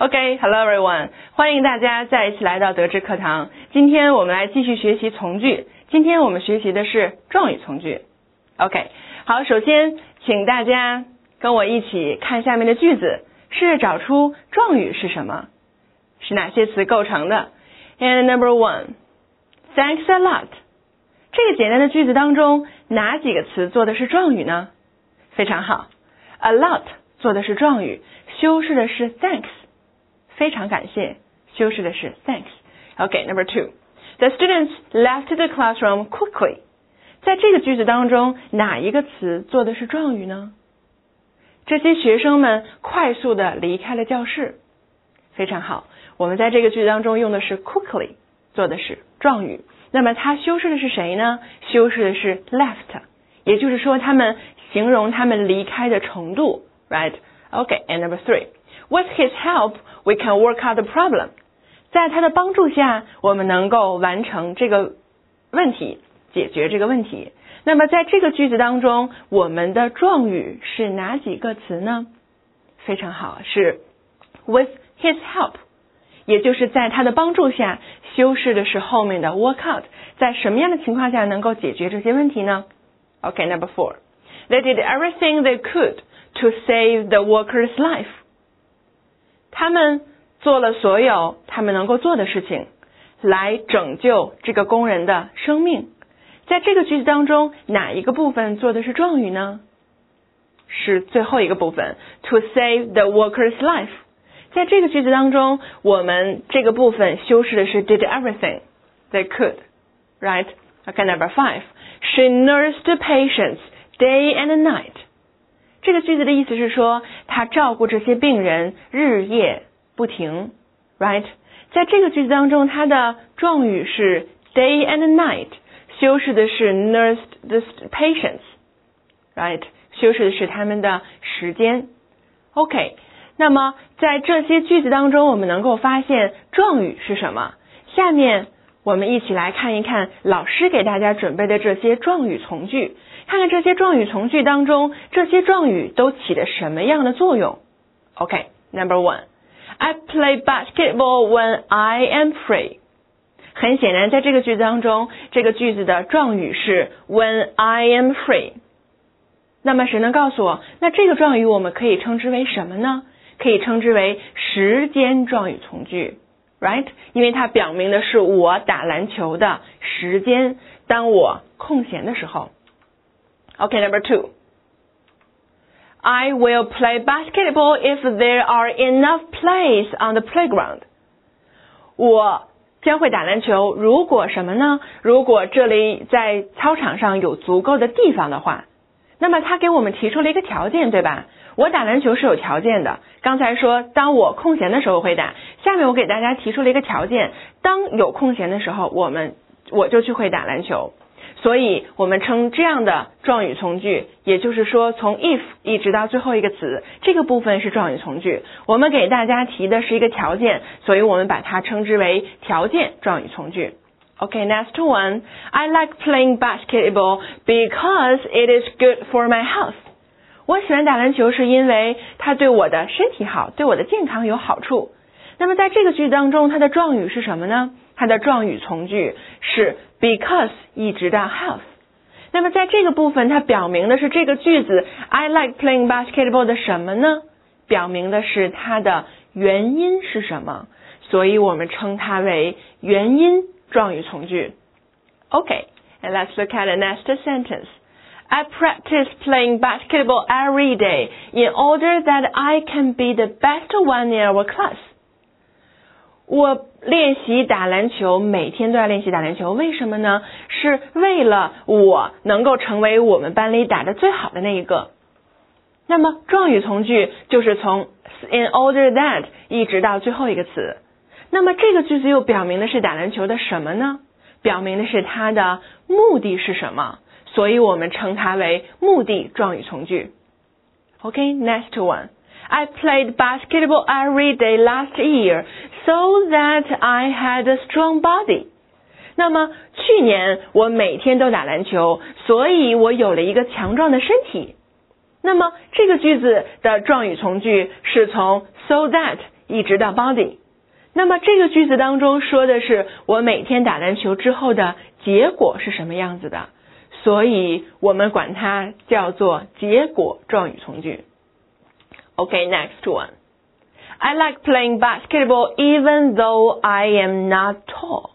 OK，Hello everyone，欢迎大家再一次来到德智课堂。今天我们来继续学习从句。今天我们学习的是状语从句。OK，好，首先请大家跟我一起看下面的句子，试着找出状语是什么，是哪些词构成的。And number one，Thanks a lot。这个简单的句子当中，哪几个词做的是状语呢？非常好，a lot 做的是状语，修饰的是 Thanks。非常感谢，修饰的是 thanks。OK，number two，the students left the classroom quickly。在这个句子当中，哪一个词做的是状语呢？这些学生们快速的离开了教室。非常好，我们在这个句子当中用的是 quickly，做的是状语。那么它修饰的是谁呢？修饰的是 left，也就是说，他们形容他们离开的程度，right？OK，and number three。With his help, we can work out the problem. 在他的帮助下，我们能够完成这个问题，解决这个问题。那么在这个句子当中，我们的状语是哪几个词呢？非常好，是 with his help，也就是在他的帮助下，修饰的是后面的 work out。在什么样的情况下能够解决这些问题呢？OK，number four. They did everything they could to save the worker's life. 他们做了所有他们能够做的事情，来拯救这个工人的生命。在这个句子当中，哪一个部分做的是状语呢？是最后一个部分，to save the worker's life。在这个句子当中，我们这个部分修饰的是 did everything they could。Right? Okay, number five. She nursed patients day and night. 这个句子的意思是说，他照顾这些病人日夜不停，right？在这个句子当中，它的状语是 day and night，修饰的是 nursed the patients，right？修饰的是他们的时间。OK，那么在这些句子当中，我们能够发现状语是什么？下面我们一起来看一看老师给大家准备的这些状语从句。看看这些状语从句当中，这些状语都起的什么样的作用？OK，Number one，I play basketball when I am free。很显然，在这个句子当中，这个句子的状语是 when I am free。那么谁能告诉我，那这个状语我们可以称之为什么呢？可以称之为时间状语从句，right？因为它表明的是我打篮球的时间，当我空闲的时候。Okay, number two. I will play basketball if there are enough plays on the playground. 我将会打篮球。如果什么呢？如果这里在操场上有足够的地方的话，那么他给我们提出了一个条件，对吧？我打篮球是有条件的。刚才说，当我空闲的时候会打。下面我给大家提出了一个条件：当有空闲的时候，我们我就去会打篮球。所以我们称这样的状语从句，也就是说从 if 一直到最后一个词，这个部分是状语从句。我们给大家提的是一个条件，所以我们把它称之为条件状语从句。OK，next one. I like playing basketball because it is good for my health. 我喜欢打篮球是因为它对我的身体好，对我的健康有好处。那么在这个句子当中，它的状语是什么呢？它的状语从句是 because 一直到 health。那么在这个部分，它表明的是这个句子 I like playing basketball 的什么呢？表明的是它的原因是什么？所以我们称它为原因状语从句。Okay，and let's look at the next sentence. I practice playing basketball every day in order that I can be the best one in our class. 我练习打篮球，每天都要练习打篮球。为什么呢？是为了我能够成为我们班里打的最好的那一个。那么状语从句就是从 in order that 一直到最后一个词。那么这个句子又表明的是打篮球的什么呢？表明的是它的目的是什么？所以我们称它为目的状语从句。OK，next one。I played basketball every day last year so that I had a strong body. 那么去年我每天都打篮球，所以我有了一个强壮的身体。那么这个句子的状语从句是从 so that 一直到 body。那么这个句子当中说的是我每天打篮球之后的结果是什么样子的，所以我们管它叫做结果状语从句。OK，next one。I like playing basketball even though I am not tall。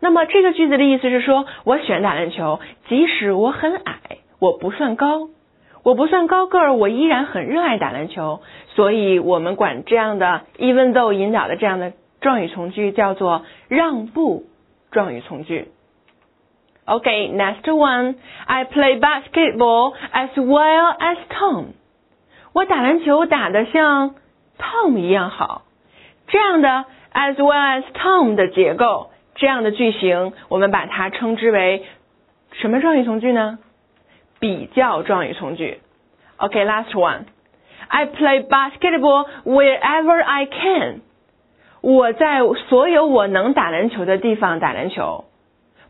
那么这个句子的意思是说，我喜欢打篮球，即使我很矮，我不算高，我不算高个儿，我依然很热爱打篮球。所以我们管这样的 even though 引导的这样的状语从句叫做让步状语从句。OK，next one。I play basketball as well as Tom。我打篮球打得像 Tom 一样好。这样的 as well as Tom 的结构，这样的句型，我们把它称之为什么状语从句呢？比较状语从句。OK，last one。I play basketball wherever I can。我在所有我能打篮球的地方打篮球，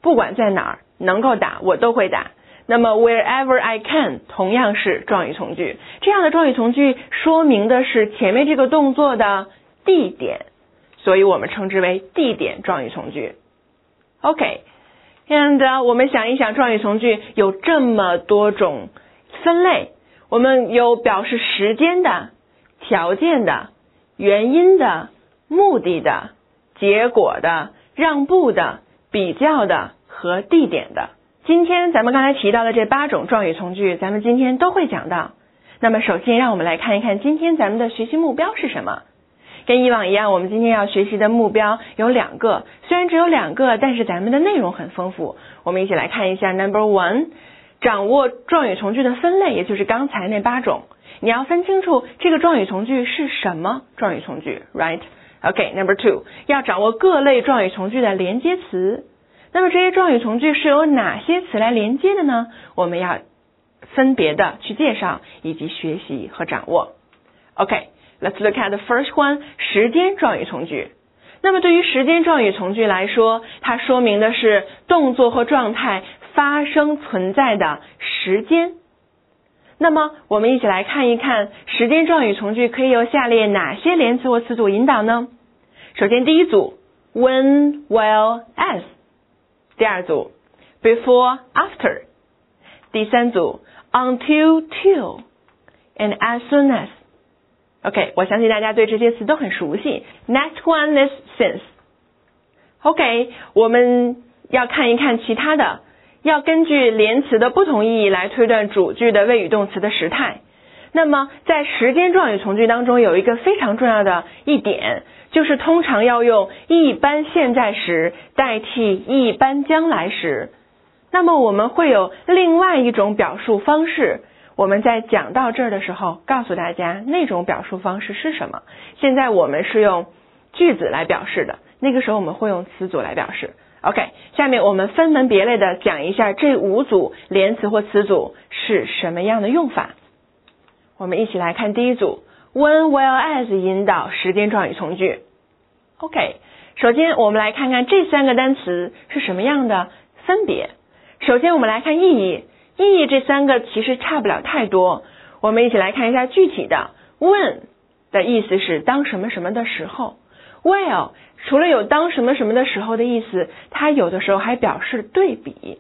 不管在哪儿能够打，我都会打。那么 wherever I can 同样是状语从句，这样的状语从句说明的是前面这个动作的地点，所以我们称之为地点状语从句。OK，and 我们想一想，状语从句有这么多种分类。我们有表示时间的、条件的、原因的、目的的、结果的、让步的、比较的和地点的。今天咱们刚才提到的这八种状语从句，咱们今天都会讲到。那么首先，让我们来看一看今天咱们的学习目标是什么。跟以往一样，我们今天要学习的目标有两个，虽然只有两个，但是咱们的内容很丰富。我们一起来看一下 Number One。掌握状语从句的分类，也就是刚才那八种，你要分清楚这个状语从句是什么状语从句，right？OK，Number two，要掌握各类状语从句的连接词。那么这些状语从句是由哪些词来连接的呢？我们要分别的去介绍以及学习和掌握。OK，Let's look at the first one，时间状语从句。那么对于时间状语从句来说，它说明的是动作或状态。发生存在的时间。那么，我们一起来看一看时间状语从句可以由下列哪些连词或词组引导呢？首先，第一组 when、while、as；第二组 before、after；第三组 until、till and as soon as。OK，我相信大家对这些词都很熟悉。Next one is since。OK，我们要看一看其他的。要根据连词的不同意义来推断主句的谓语动词的时态。那么，在时间状语从句当中，有一个非常重要的一点，就是通常要用一般现在时代替一般将来时。那么，我们会有另外一种表述方式。我们在讲到这儿的时候，告诉大家那种表述方式是什么。现在我们是用句子来表示的，那个时候我们会用词组来表示。OK，下面我们分门别类的讲一下这五组连词或词组是什么样的用法。我们一起来看第一组，when、while、as 引导时间状语从句。OK，首先我们来看看这三个单词是什么样的分别。首先我们来看意义，意义这三个其实差不了太多。我们一起来看一下具体的，when 的意思是当什么什么的时候，while。除了有当什么什么的时候的意思，它有的时候还表示对比。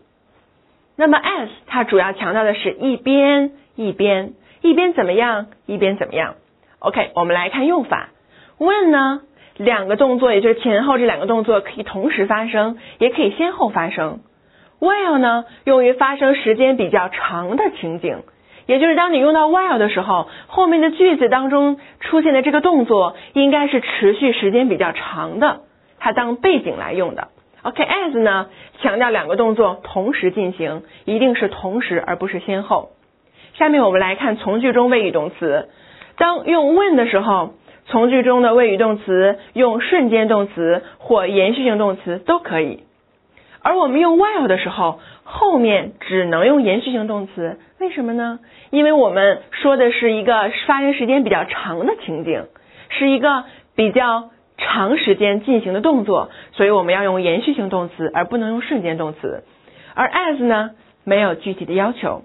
那么 as 它主要强调的是一边一边一边怎么样一边怎么样。OK，我们来看用法。when 呢，两个动作也就是前后这两个动作可以同时发生，也可以先后发生。while 呢，用于发生时间比较长的情景。也就是当你用到 while 的时候，后面的句子当中出现的这个动作应该是持续时间比较长的，它当背景来用的。OK，as 呢强调两个动作同时进行，一定是同时而不是先后。下面我们来看从句中谓语动词，当用 when 的时候，从句中的谓语动词用瞬间动词或延续性动词都可以。而我们用 while 的时候，后面只能用延续性动词，为什么呢？因为我们说的是一个发生时间比较长的情景，是一个比较长时间进行的动作，所以我们要用延续性动词，而不能用瞬间动词。而 as 呢，没有具体的要求。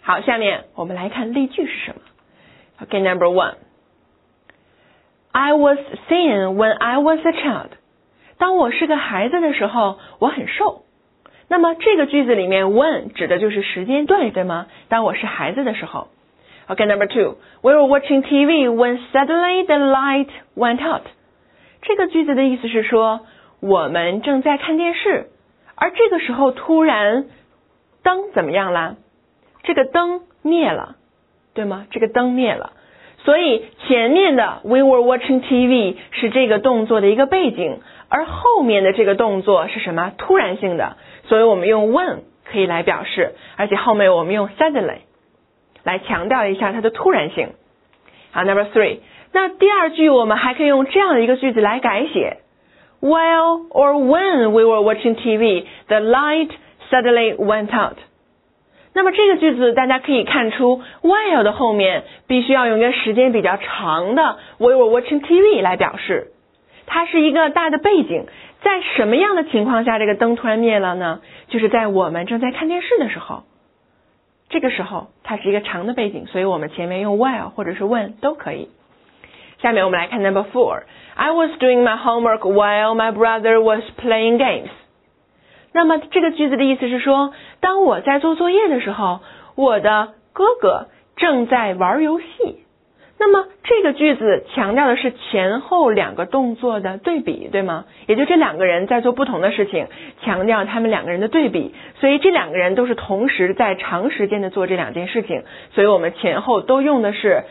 好，下面我们来看例句是什么。OK，Number one，I was thin when I was a child. 当我是个孩子的时候，我很瘦。那么这个句子里面，when 指的就是时间段，对吗？当我是孩子的时候。Okay, number two. We were watching TV when suddenly the light went out. 这个句子的意思是说，我们正在看电视，而这个时候突然灯怎么样啦？这个灯灭了，对吗？这个灯灭了。所以前面的 we were watching TV 是这个动作的一个背景，而后面的这个动作是什么？突然性的，所以我们用 when 可以来表示，而且后面我们用 suddenly 来强调一下它的突然性。好，Number three，那第二句我们还可以用这样的一个句子来改写：While or when we were watching TV, the light suddenly went out. 那么这个句子大家可以看出，while 的后面必须要用一个时间比较长的 we were watching TV 来表示，它是一个大的背景。在什么样的情况下这个灯突然灭了呢？就是在我们正在看电视的时候，这个时候它是一个长的背景，所以我们前面用 while 或者是 when 都可以。下面我们来看 number four。I was doing my homework while my brother was playing games。那么这个句子的意思是说，当我在做作业的时候，我的哥哥正在玩游戏。那么这个句子强调的是前后两个动作的对比，对吗？也就这两个人在做不同的事情，强调他们两个人的对比。所以这两个人都是同时在长时间的做这两件事情，所以我们前后都用的是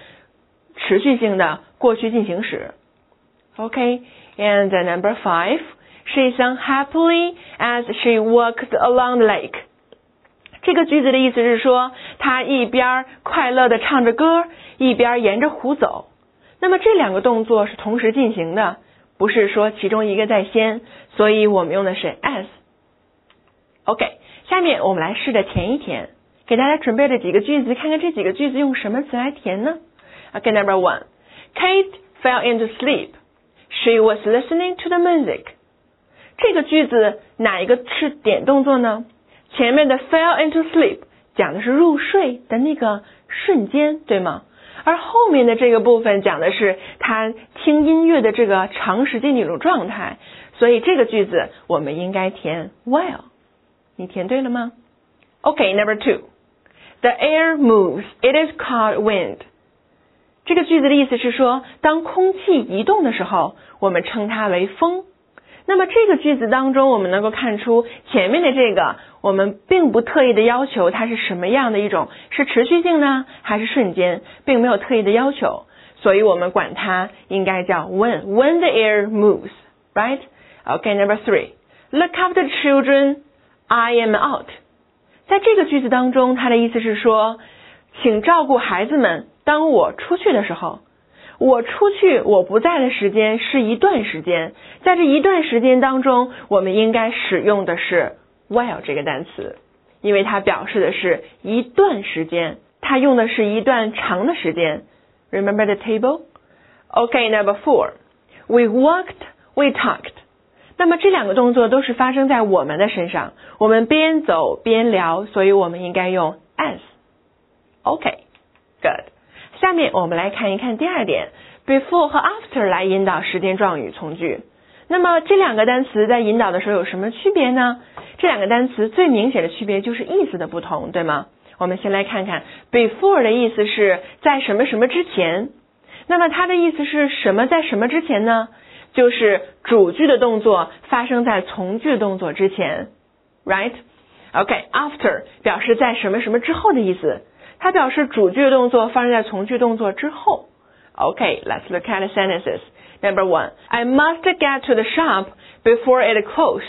持续性的过去进行时。OK，and number five。She sang happily as she walked along the lake。这个句子的意思是说，她一边快乐的唱着歌，一边沿着湖走。那么这两个动作是同时进行的，不是说其中一个在先，所以我们用的是 as。OK，下面我们来试着填一填，给大家准备了几个句子，看看这几个句子用什么词来填呢？OK，number one，Kate fell into sleep. She was listening to the music. 这个句子哪一个是点动作呢？前面的 fell into sleep 讲的是入睡的那个瞬间，对吗？而后面的这个部分讲的是他听音乐的这个长时间的一种状态，所以这个句子我们应该填 while。你填对了吗？OK，number two，the air moves，it is called wind。这个句子的意思是说，当空气移动的时候，我们称它为风。那么这个句子当中，我们能够看出前面的这个，我们并不特意的要求它是什么样的一种，是持续性呢，还是瞬间，并没有特意的要求，所以我们管它应该叫 when when the air moves, right? Okay, number three, look after children. I am out. 在这个句子当中，它的意思是说，请照顾孩子们，当我出去的时候。我出去我不在的时间是一段时间，在这一段时间当中，我们应该使用的是 while 这个单词，因为它表示的是一段时间，它用的是一段长的时间。Remember the table? Okay, number four. We walked, we talked. 那么这两个动作都是发生在我们的身上，我们边走边聊，所以我们应该用 as. Okay, good. 下面我们来看一看第二点，before 和 after 来引导时间状语从句。那么这两个单词在引导的时候有什么区别呢？这两个单词最明显的区别就是意思的不同，对吗？我们先来看看 before 的意思是在什么什么之前。那么它的意思是什么在什么之前呢？就是主句的动作发生在从句动作之前，right？OK，after 表示在什么什么之后的意思。它表示主句动作发生在从句动作之后。OK，let's look at the sentences. Number one, I must get to the shop before it closes.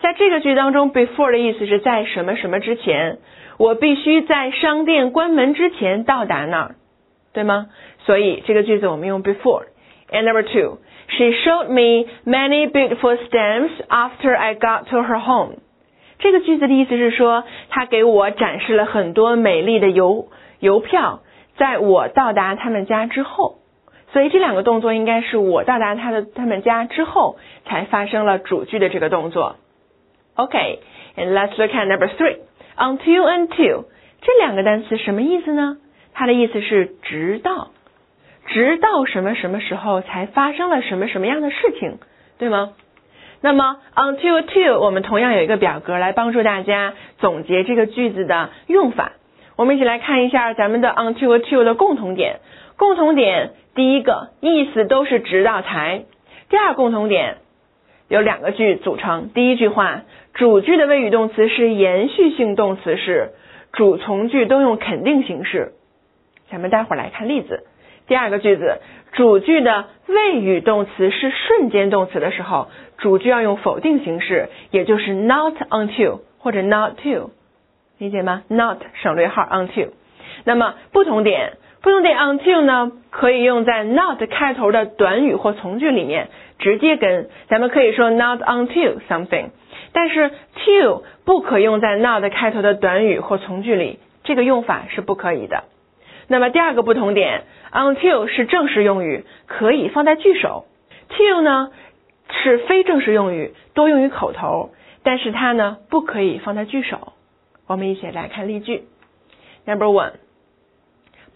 在这个句当中，before 的意思是在什么什么之前，我必须在商店关门之前到达那儿，对吗？所以这个句子我们用 before. And number two, she showed me many beautiful stamps after I got to her home. 这个句子的意思是说，他给我展示了很多美丽的邮邮票，在我到达他们家之后，所以这两个动作应该是我到达他的他们家之后才发生了主句的这个动作。OK，and let's look at number three. Until until 这两个单词什么意思呢？它的意思是直到，直到什么什么时候才发生了什么什么样的事情，对吗？那么 until to 我们同样有一个表格来帮助大家总结这个句子的用法。我们一起来看一下咱们的 until till 的共同点。共同点第一个意思都是直到才。第二共同点有两个句组成。第一句话主句的谓语动词是延续性动词是，主从句都用肯定形式。咱们待会儿来看例子。第二个句子主句的谓语动词是瞬间动词的时候。主句要用否定形式，也就是 not until 或者 not to，理解吗？not 省略号 until。那么不同点，不同点 until 呢，可以用在 not 开头的短语或从句里面，直接跟。咱们可以说 not until something，但是 till 不可用在 not 开头的短语或从句里，这个用法是不可以的。那么第二个不同点，until 是正式用语，可以放在句首；till 呢？是非正式用语，多用于口头，但是它呢不可以放在句首。我们一起来看例句。Number one,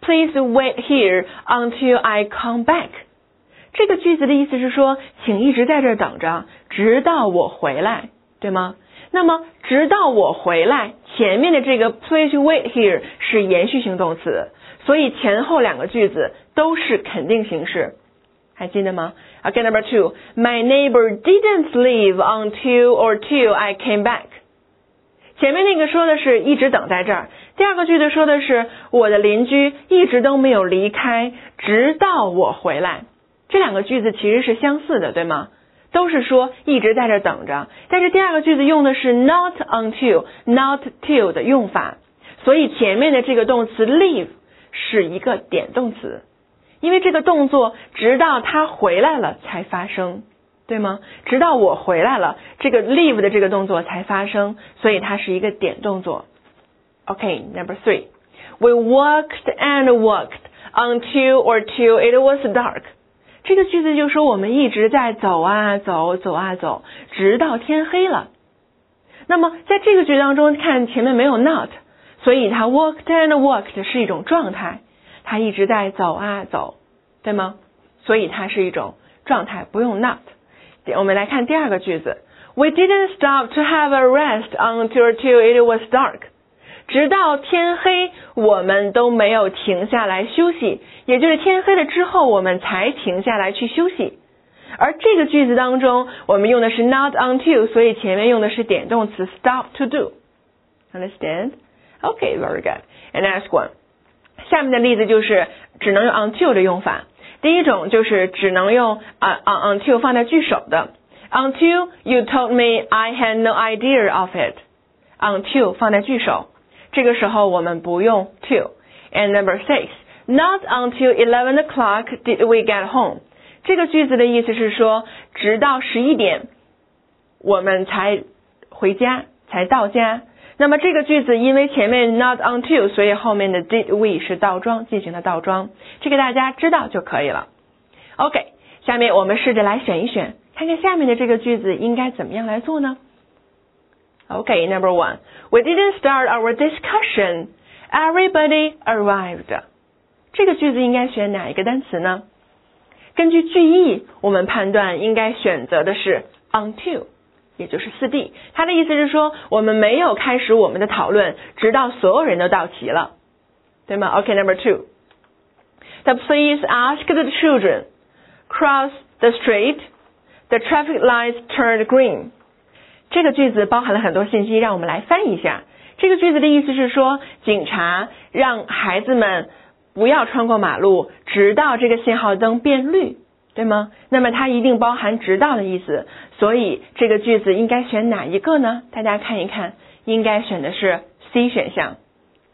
please wait here until I come back。这个句子的意思是说，请一直在这等着，直到我回来，对吗？那么，直到我回来，前面的这个 please wait here 是延续性动词，所以前后两个句子都是肯定形式。还记得吗？Okay, number two. My neighbor didn't leave until or till I came back. 前面那个说的是一直等在这儿，第二个句子说的是我的邻居一直都没有离开，直到我回来。这两个句子其实是相似的，对吗？都是说一直在这等着，但是第二个句子用的是 not until, not till 的用法，所以前面的这个动词 leave 是一个点动词。因为这个动作直到他回来了才发生，对吗？直到我回来了，这个 leave 的这个动作才发生，所以它是一个点动作。OK，Number three，we walked and walked until or till it was dark。这个句子就说我们一直在走啊走，走啊走，直到天黑了。那么在这个句当中，看前面没有 not，所以它 walked and walked 是一种状态。他一直在走啊走，对吗？所以它是一种状态，不用 not。我们来看第二个句子：We didn't stop to have a rest until till it was dark。直到天黑，我们都没有停下来休息，也就是天黑了之后，我们才停下来去休息。而这个句子当中，我们用的是 not until，所以前面用的是点动词 stop to do。Understand? Okay, very good. And ask one. 下面的例子就是只能用 until 的用法。第一种就是只能用啊 until 放在句首的，until you told me I had no idea of it。until 放在句首，这个时候我们不用 till。And number six, not until eleven o'clock did we get home。这个句子的意思是说，直到十一点我们才回家，才到家。那么这个句子因为前面 not until，所以后面的 did we 是倒装进行的倒装，这个大家知道就可以了。OK，下面我们试着来选一选，看看下面的这个句子应该怎么样来做呢？OK，Number one，we didn't start our discussion. Everybody arrived. 这个句子应该选哪一个单词呢？根据句意，我们判断应该选择的是 until。也就是四 D，他的意思是说，我们没有开始我们的讨论，直到所有人都到齐了，对吗？OK，Number two，the police asked the children cross the street. The traffic lights turned green. 这个句子包含了很多信息，让我们来翻译一下。这个句子的意思是说，警察让孩子们不要穿过马路，直到这个信号灯变绿。对吗？那么它一定包含直到的意思，所以这个句子应该选哪一个呢？大家看一看，应该选的是 C 选项，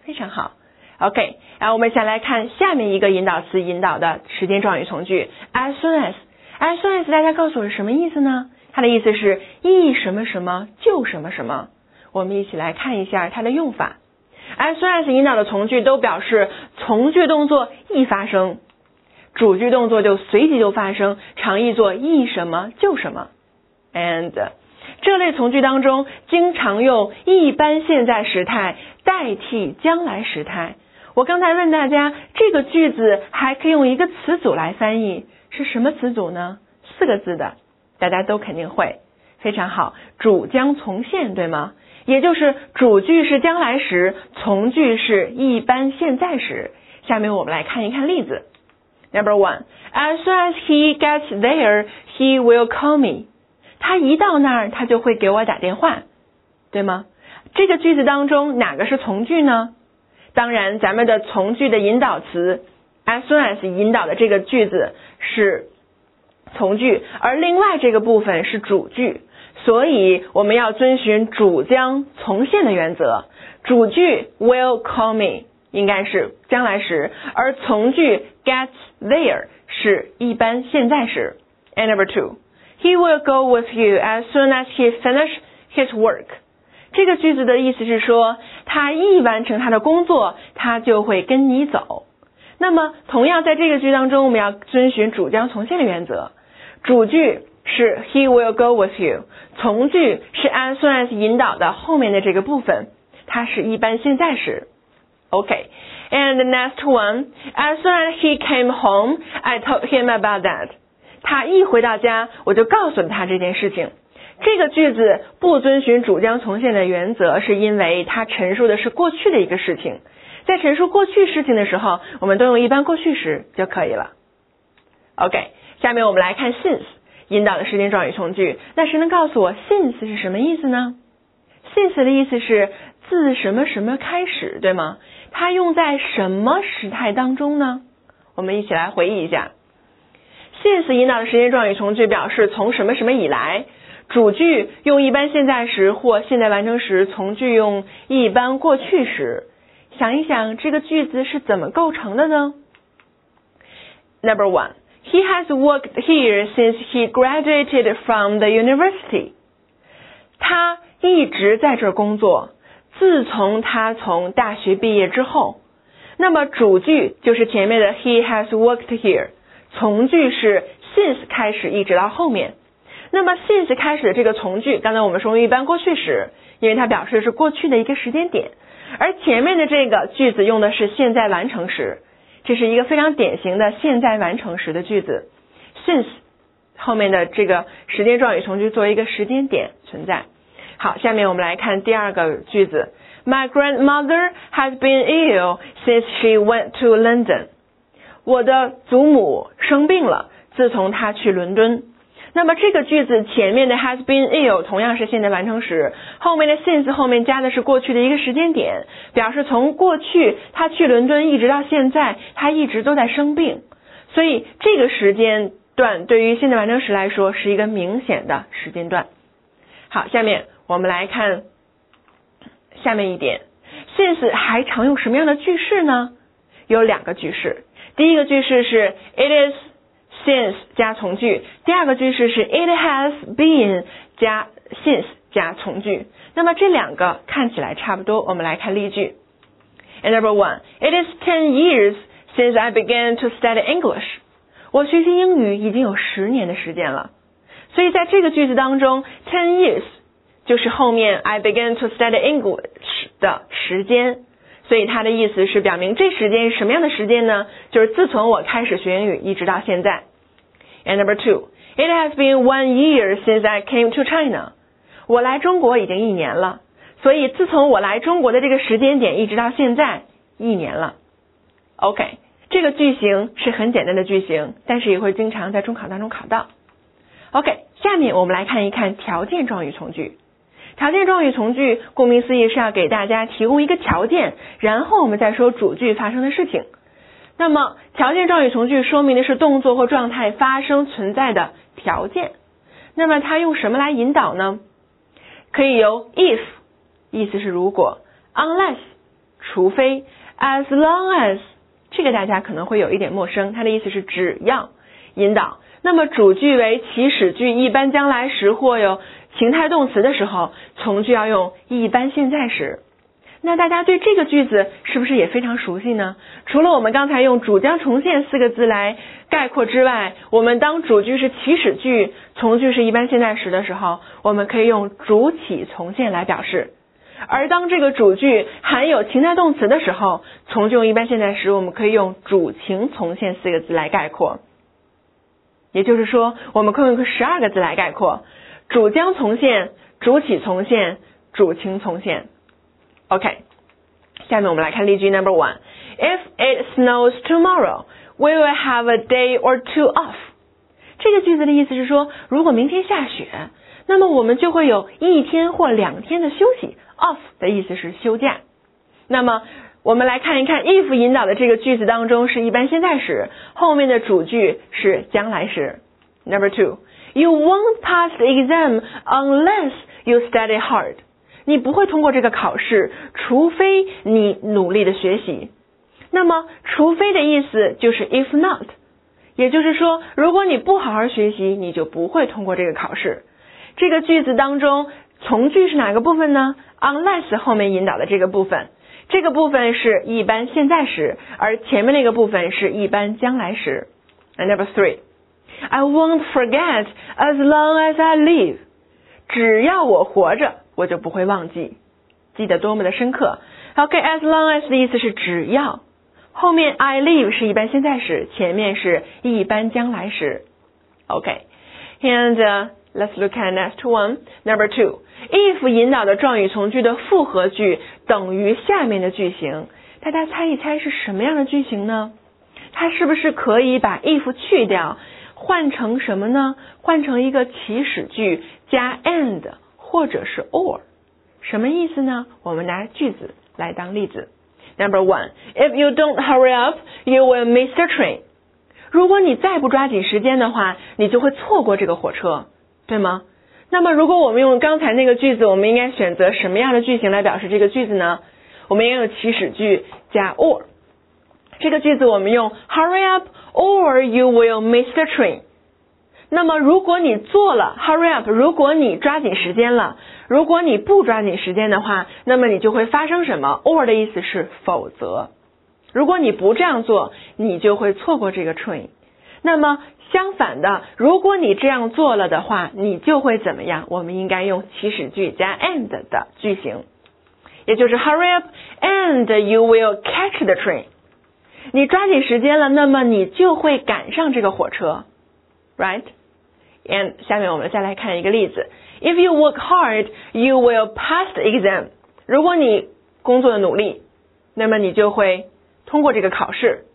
非常好。OK，然后我们先来看下面一个引导词引导的时间状语从句，as soon as，as soon as，大家告诉我是什么意思呢？它的意思是一什么什么就什么什么。我们一起来看一下它的用法，as soon as 引导的从句都表示从句动作一发生。主句动作就随即就发生，常译作一什么就什么。And 这类从句当中，经常用一般现在时态代替将来时态，我刚才问大家，这个句子还可以用一个词组来翻译，是什么词组呢？四个字的，大家都肯定会，非常好，主将从现，对吗？也就是主句是将来时，从句是一般现在时。下面我们来看一看例子。Number one, as soon as he gets there, he will call me. 他一到那儿，他就会给我打电话，对吗？这个句子当中哪个是从句呢？当然，咱们的从句的引导词 as soon as 引导的这个句子是从句，而另外这个部分是主句，所以我们要遵循主将从现的原则。主句 will call me 应该是将来时，而从句 gets there 是一般现在时。And number two, he will go with you as soon as he finish his work。这个句子的意思是说，他一完成他的工作，他就会跟你走。那么，同样在这个句当中，我们要遵循主将从现的原则。主句是 he will go with you，从句是 as soon as 引导的后面的这个部分，它是一般现在时。OK，and the next one，as soon as he came home，I told him about that。 他一回到家，我就告诉了他这件事情。这个句子不遵循主将从现的原则，是因为它陈述的是过去的一个事情。在陈述过去事情的时候，我们都用一般过去时就可以了。OK，下面我们来看 since 引导的时间状语从句。那谁能告诉我 since 是什么意思呢？since 的意思是自什么什么开始，对吗？它用在什么时态当中呢？我们一起来回忆一下，since 引导的时间状语从句表示从什么什么以来。主句用一般现在时或现在完成时，从句用一般过去时。想一想，这个句子是怎么构成的呢？Number one, he has worked here since he graduated from the university. 他一直在这工作，自从他从大学毕业之后。那么主句就是前面的 he has worked here，从句是 since 开始一直到后面。那么 since 开始的这个从句，刚才我们说用一般过去时，因为它表示的是过去的一个时间点，而前面的这个句子用的是现在完成时，这是一个非常典型的现在完成时的句子。since 后面的这个时间状语从句作为一个时间点存在。好，下面我们来看第二个句子：My grandmother has been ill since she went to London。我的祖母生病了，自从她去伦敦。那么这个句子前面的 has been ill 同样是现在完成时，后面的 since 后面加的是过去的一个时间点，表示从过去他去伦敦一直到现在，他一直都在生病，所以这个时间段对于现在完成时来说是一个明显的时间段。好，下面我们来看下面一点，since 还常用什么样的句式呢？有两个句式，第一个句式是 it is。since 加从句，第二个句式是 it has been 加 since 加从句。那么这两个看起来差不多，我们来看例句。And number one, it is ten years since I began to study English。我学习英语已经有十年的时间了。所以在这个句子当中，ten years 就是后面 I began to study English 的时间。 所以它的意思是表明这时间是什么样的时间呢？就是自从我开始学英语一直到现在。And number two, it has been one year since I came to China. 我来中国已经一年了，所以自从我来中国的这个时间点一直到现在一年了。OK，这个句型是很简单的句型，但是也会经常在中考当中考到。OK，下面我们来看一看条件状语从句。条件状语从句，顾名思义是要给大家提供一个条件，然后我们再说主句发生的事情。那么，条件状语从句说明的是动作或状态发生存在的条件。那么，它用什么来引导呢？可以由 if，意思是如果；unless，除非；as long as，这个大家可能会有一点陌生，它的意思是只要引导。那么，主句为祈使句，一般将来时或有情态动词的时候，从句要用一般现在时。那大家对这个句子是不是也非常熟悉呢？除了我们刚才用主将重现四个字来概括之外，我们当主句是祈使句，从句是一般现在时的时候，我们可以用主起从现来表示。而当这个主句含有情态动词的时候，从句用一般现在时，我们可以用主情从现四个字来概括。也就是说，我们可以用十二个字来概括：主将从现、主体从现、主情从现。OK，下面我们来看例句 Number One。If it snows tomorrow, we will have a day or two off。这个句子的意思是说，如果明天下雪，那么我们就会有一天或两天的休息。Off 的意思是休假。那么我们来看一看 if 引导的这个句子当中是一般现在时，后面的主句是将来时。Number two, you won't pass the exam unless you study hard。你不会通过这个考试，除非你努力的学习。那么，除非的意思就是 if not，也就是说，如果你不好好学习，你就不会通过这个考试。这个句子当中，从句是哪个部分呢？unless 后面引导的这个部分。这个部分是一般现在时，而前面那个部分是一般将来时。Number three, I won't forget as long as I live。只要我活着，我就不会忘记。记得多么的深刻。OK，as long as 的意思是只要，后面 I live 是一般现在时，前面是一般将来时。OK，and let's look at next one. Number two. if 引导的状语从句的复合句等于下面的句型，大家猜一猜是什么样的句型呢？它是不是可以把 if 去掉，换成什么呢？换成一个祈使句加 and 或者是 or，什么意思呢？我们拿句子来当例子。Number one, if you don't hurry up, you will miss the train。如果你再不抓紧时间的话，你就会错过这个火车，对吗？那么，如果我们用刚才那个句子，我们应该选择什么样的句型来表示这个句子呢？我们应该用祈使句加 or。这个句子我们用 hurry up or you will miss the train。那么，如果你做了 hurry up，如果你抓紧时间了，如果你不抓紧时间的话，那么你就会发生什么？or 的意思是否则。如果你不这样做，你就会错过这个 train。那么。相反的，如果你这样做了的话，你就会怎么样？我们应该用祈使句加 and 的句型，也就是 hurry up and you will catch the train。你抓紧时间了，那么你就会赶上这个火车，right？And 下面我们再来看一个例子：If you work hard, you will pass the exam。如果你工作的努力，那么你就会通过这个考试。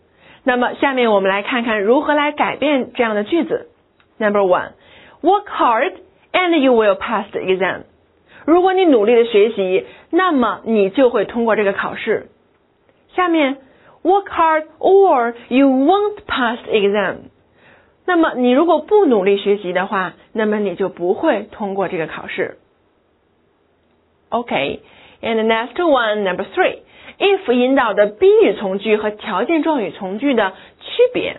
那么，下面我们来看看如何来改变这样的句子。Number one, work hard and you will pass the exam。如果你努力的学习，那么你就会通过这个考试。下面，work hard or you won't pass exam.。那么你如果不努力学习的话，那么你就不会通过这个考试。OK，and next one, number three。if 引导的宾语从句和条件状语从句的区别，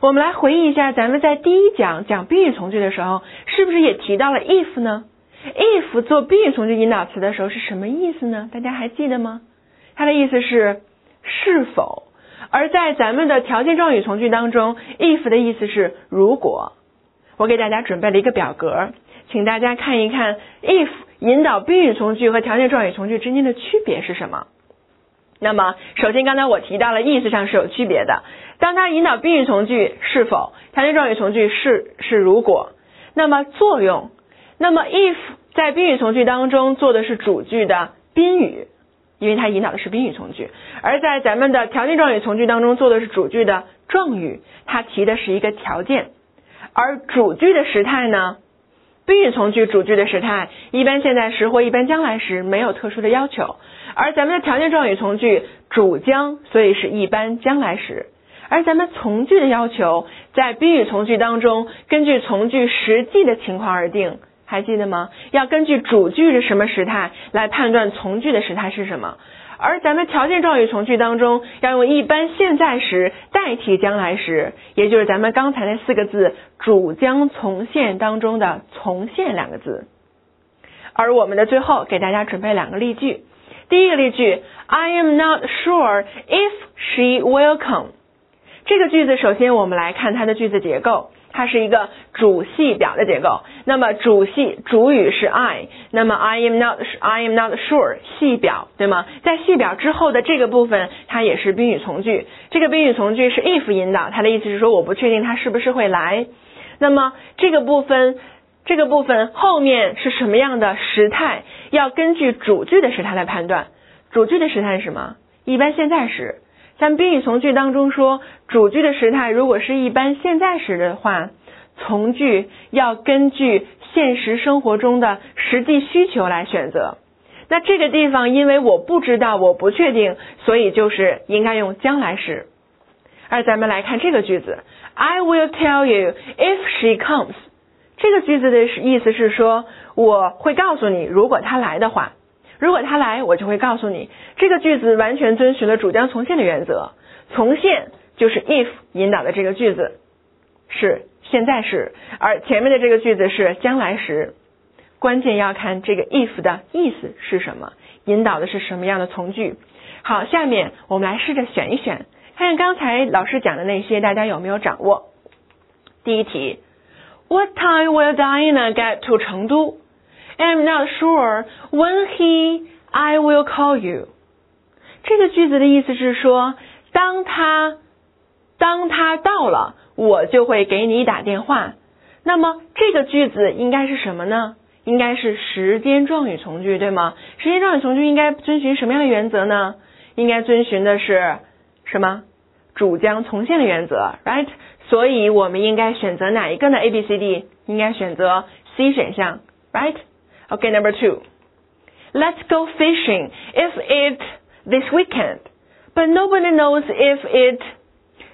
我们来回忆一下，咱们在第一讲讲宾语从句的时候，是不是也提到了 if 呢？if 做宾语从句引导词的时候是什么意思呢？大家还记得吗？它的意思是是否。而在咱们的条件状语从句当中，if 的意思是如果。我给大家准备了一个表格，请大家看一看 if 引导宾语从句和条件状语从句之间的区别是什么。那么，首先刚才我提到了意思上是有区别的。当它引导宾语从句是否，条件状语从句是是如果，那么作用，那么 if 在宾语从句当中做的是主句的宾语，因为它引导的是宾语从句；而在咱们的条件状语从句当中做的是主句的状语，它提的是一个条件。而主句的时态呢，宾语从句主句的时态，一般现在时或一般将来时没有特殊的要求。而咱们的条件状语从句主将，所以是一般将来时。而咱们从句的要求，在宾语从句当中，根据从句实际的情况而定，还记得吗？要根据主句是什么时态来判断从句的时态是什么。而咱们条件状语从句当中，要用一般现在时代替将来时，也就是咱们刚才那四个字主将从现当中的从现两个字。而我们的最后给大家准备两个例句。第一个例句，I am not sure if she will come。这个句子首先我们来看它的句子结构，它是一个主系表的结构。那么主系主语是 I，那么 I am not I am not sure 系表对吗？在系表之后的这个部分，它也是宾语从句。这个宾语从句是 if 引导，它的意思是说我不确定他是不是会来。那么这个部分这个部分后面是什么样的时态？要根据主句的时态来判断。主句的时态是什么？一般现在时。但宾语从句当中说，主句的时态如果是一般现在时的话，从句要根据现实生活中的实际需求来选择。那这个地方因为我不知道，我不确定，所以就是应该用将来时。而咱们来看这个句子，I will tell you if she comes。这个句子的意思是说，我会告诉你，如果她来的话。如果他来，我就会告诉你，这个句子完全遵循了主将从现的原则。从现就是 if 引导的这个句子是现在时，而前面的这个句子是将来时。关键要看这个 if 的意思是什么，引导的是什么样的从句。好，下面我们来试着选一选，看看刚才老师讲的那些大家有没有掌握。第一题，What time will Diana get to 成都？I'm not sure when he I will call you。这个句子的意思是说，当他当他到了，我就会给你打电话。那么这个句子应该是什么呢？应该是时间状语从句，对吗？时间状语从句应该遵循什么样的原则呢？应该遵循的是什么？主将从现的原则，right？所以我们应该选择哪一个呢？A、B、C、D 应该选择 C 选项，right？Okay, number two. Let's go fishing if it this weekend. But nobody knows if it.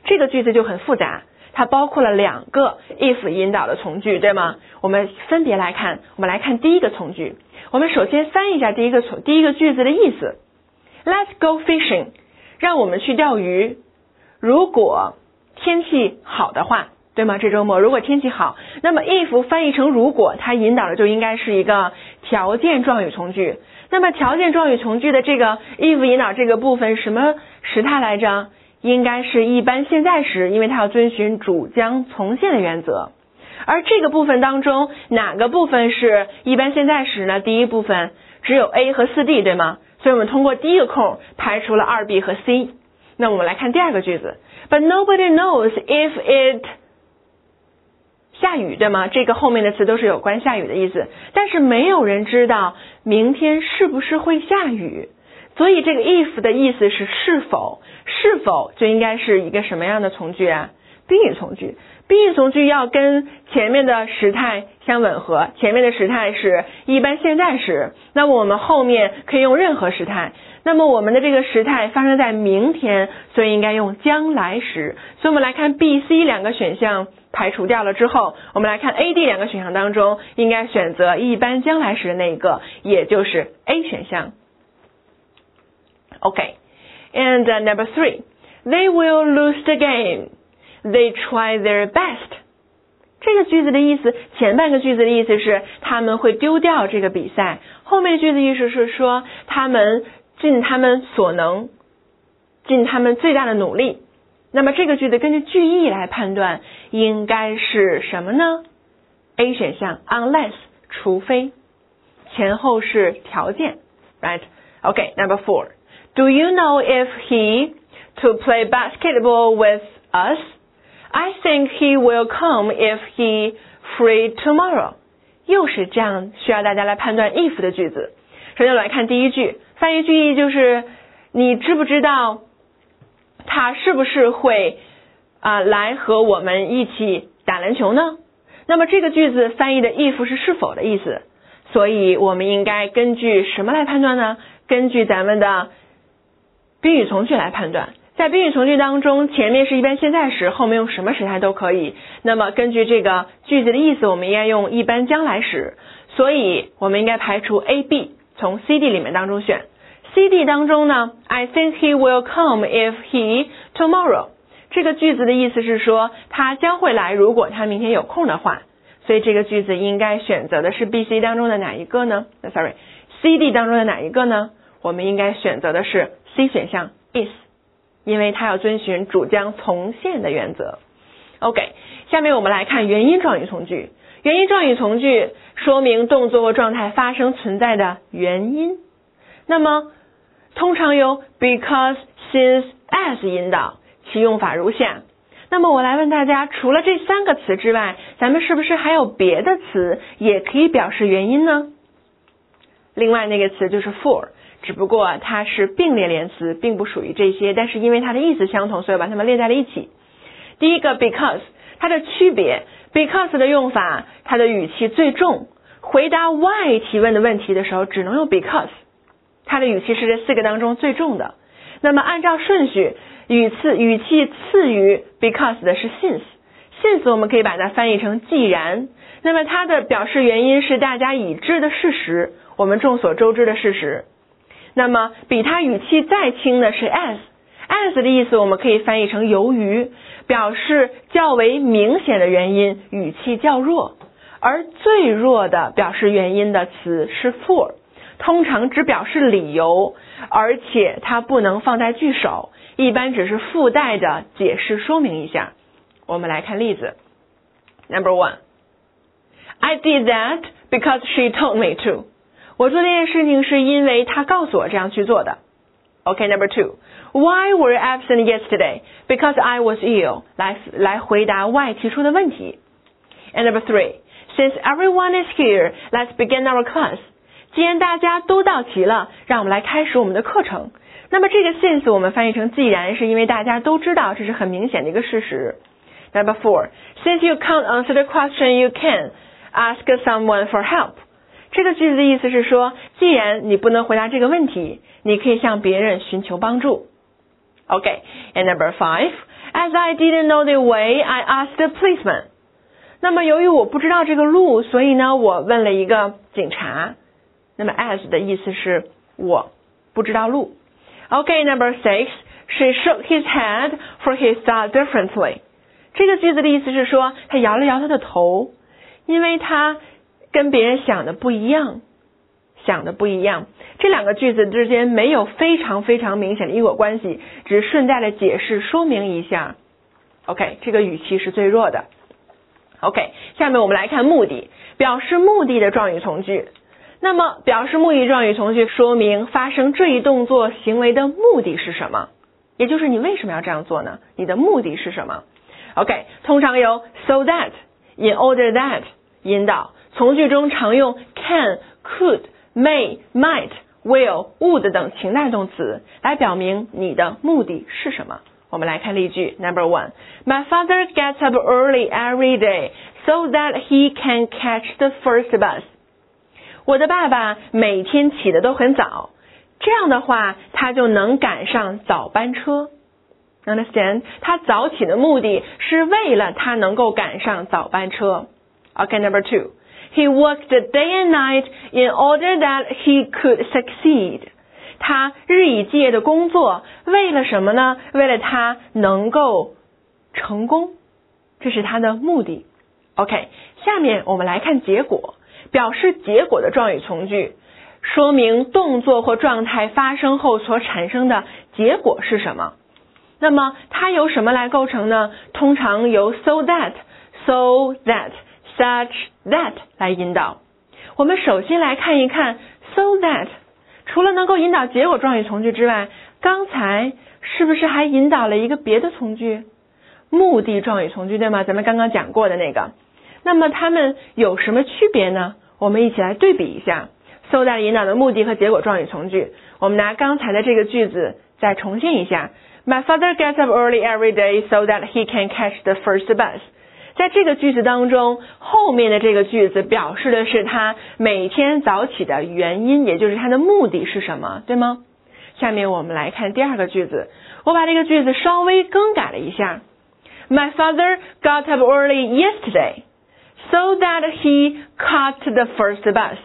这个句子就很复杂，它包括了两个 if 引导的从句，对吗？我们分别来看，我们来看第一个从句。我们首先翻译一下第一个从第一个句子的意思。Let's go fishing，让我们去钓鱼。如果天气好的话。对吗？这周末如果天气好，那么 if 翻译成如果，它引导的就应该是一个条件状语从句。那么条件状语从句的这个 if 引导这个部分什么时态来着？应该是一般现在时，因为它要遵循主将从现的原则。而这个部分当中哪个部分是一般现在时呢？第一部分只有 A 和四 D 对吗？所以我们通过第一个空排除了二 B 和 C。那我们来看第二个句子，But nobody knows if it 下雨对吗？这个后面的词都是有关下雨的意思，但是没有人知道明天是不是会下雨，所以这个 if 的意思是是否，是否就应该是一个什么样的从句啊？宾语从句，宾语从句要跟前面的时态相吻合，前面的时态是一般现在时，那么我们后面可以用任何时态。那么我们的这个时态发生在明天，所以应该用将来时。所以我们来看 B、C 两个选项排除掉了之后，我们来看 A、D 两个选项当中，应该选择一般将来时的那一个，也就是 A 选项。OK，and number three，they will lose the game. They try their best。这个句子的意思，前半个句子的意思是他们会丢掉这个比赛，后面句子意思是说他们。尽他们所能，尽他们最大的努力。那么这个句子根据句意来判断，应该是什么呢？A 选项，unless 除非，前后是条件，right？OK，Number four，Do you know if he to play basketball with us？I think he will come if he free tomorrow。又是这样需要大家来判断 if 的句子。首先来看第一句。翻译句意就是，你知不知道他是不是会啊来和我们一起打篮球呢？那么这个句子翻译的 if 是是否的意思，所以我们应该根据什么来判断呢？根据咱们的宾语从句来判断。在宾语从句当中，前面是一般现在时，后面用什么时态都可以。那么根据这个句子的意思，我们应该用一般将来时，所以我们应该排除 A、B。从 C、D 里面当中选，C、D 当中呢，I think he will come if he tomorrow。这个句子的意思是说，他将会来，如果他明天有空的话。所以这个句子应该选择的是 B、C 当中的哪一个呢？Sorry，C、D 当中的哪一个呢？我们应该选择的是 C 选项 is，因为它要遵循主将从现的原则。OK，下面我们来看原因状语从句。原因状语从句说明动作或状态发生存在的原因。那么，通常由 because、since、as 引导，其用法如下。那么我来问大家，除了这三个词之外，咱们是不是还有别的词也可以表示原因呢？另外那个词就是 for，只不过它是并列连词，并不属于这些，但是因为它的意思相同，所以把它们列在了一起。第一个 because，它的区别，because 的用法，它的语气最重，回答 why 提问的问题的时候只能用 because，它的语气是这四个当中最重的。那么按照顺序。语次语气次于 because 的是 since，since 我们可以把它翻译成既然，那么它的表示原因是大家已知的事实，我们众所周知的事实。那么比它语气再轻的是 As As 的意思我们可以翻译成由于，表示较为明显的原因，语气较弱。而最弱的表示原因的词是 for，通常只表示理由，而且它不能放在句首。一般只是附带的解释说明一下。我们来看例子。Number one, I did that because she told me to。我做这件事情是因为她告诉我这样去做的。OK, number two, why were absent yesterday? Because I was ill。来来回答 why 提出的问题。And number three, since everyone is here, let's begin our class。既然大家都到齐了，让我们来开始我们的课程。那么这个 since 我们翻译成既然，是因为大家都知道这是很明显的一个事实。Number four, since you can't answer the question, you can ask someone for help。这个句子的意思是说，既然你不能回答这个问题，你可以向别人寻求帮助。OK, and number five, as I didn't know the way, I asked the policeman。那么由于我不知道这个路，所以呢，我问了一个警察。那么 as 的意思是我不知道路。Okay, number six, she shook his head for he thought differently. 这个句子的意思是说，他摇了摇他的头，因为他跟别人想的不一样，想的不一样。 这两个句子之间没有非常非常明显的因果关系，只是顺带的解释说明一下。OK，这个语气是最弱的。OK，下面我们来看目的，表示目的的状语从句。那么，表示目的状语从句说明发生这一动作行为的目的是什么？也就是你为什么要这样做呢？你的目的是什么？OK，通常由 so that、in order that 引导。从句中常用 can、could、may、might、will、would 等情态动词来表明你的目的是什么。我们来看例句，Number one，My father gets up early every day so that he can catch the first bus。我的爸爸每天起的都很早，这样的话他就能赶上早班车。Understand？他早起的目的是为了他能够赶上早班车。OK，Number two He worked day and night in order that he could succeed。他日以继夜的工作，为了什么呢？为了他能够成功，这是他的目的。OK，下面我们来看结果。表示结果的状语从句，说明动作或状态发生后所产生的结果是什么。那么它由什么来构成呢？通常由 so that、so that、such that 来引导。我们首先来看一看 so that，除了能够引导结果状语从句之外，刚才是不是还引导了一个别的从句？目的状语从句对吗？咱们刚刚讲过的那个。那么它们有什么区别呢？我们一起来对比一下。So that 引导的目的和结果状语从句。我们拿刚才的这个句子再重现一下。My father gets up early every day so that he can catch the first bus。在这个句子当中，后面的这个句子表示的是他每天早起的原因，也就是他的目的是什么，对吗？下面我们来看第二个句子。我把这个句子稍微更改了一下。My father got up early yesterday。So that he caught the first bus，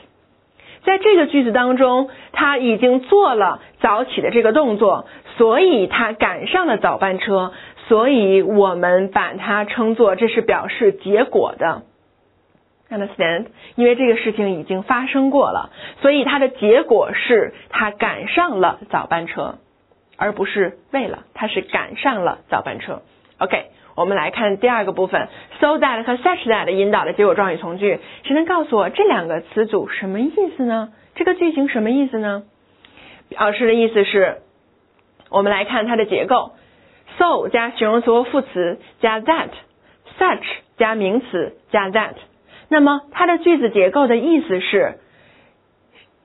在这个句子当中，他已经做了早起的这个动作，所以他赶上了早班车，所以我们把它称作这是表示结果的。Understand？因为这个事情已经发生过了，所以它的结果是他赶上了早班车，而不是为了，他是赶上了早班车。OK，我们来看第二个部分，so that 和 such that 引导的结果状语从句，谁能告诉我这两个词组什么意思呢？这个句型什么意思呢？表示的意思是，我们来看它的结构，so 加形容词或副词加 that，such 加名词加 that，那么它的句子结构的意思是，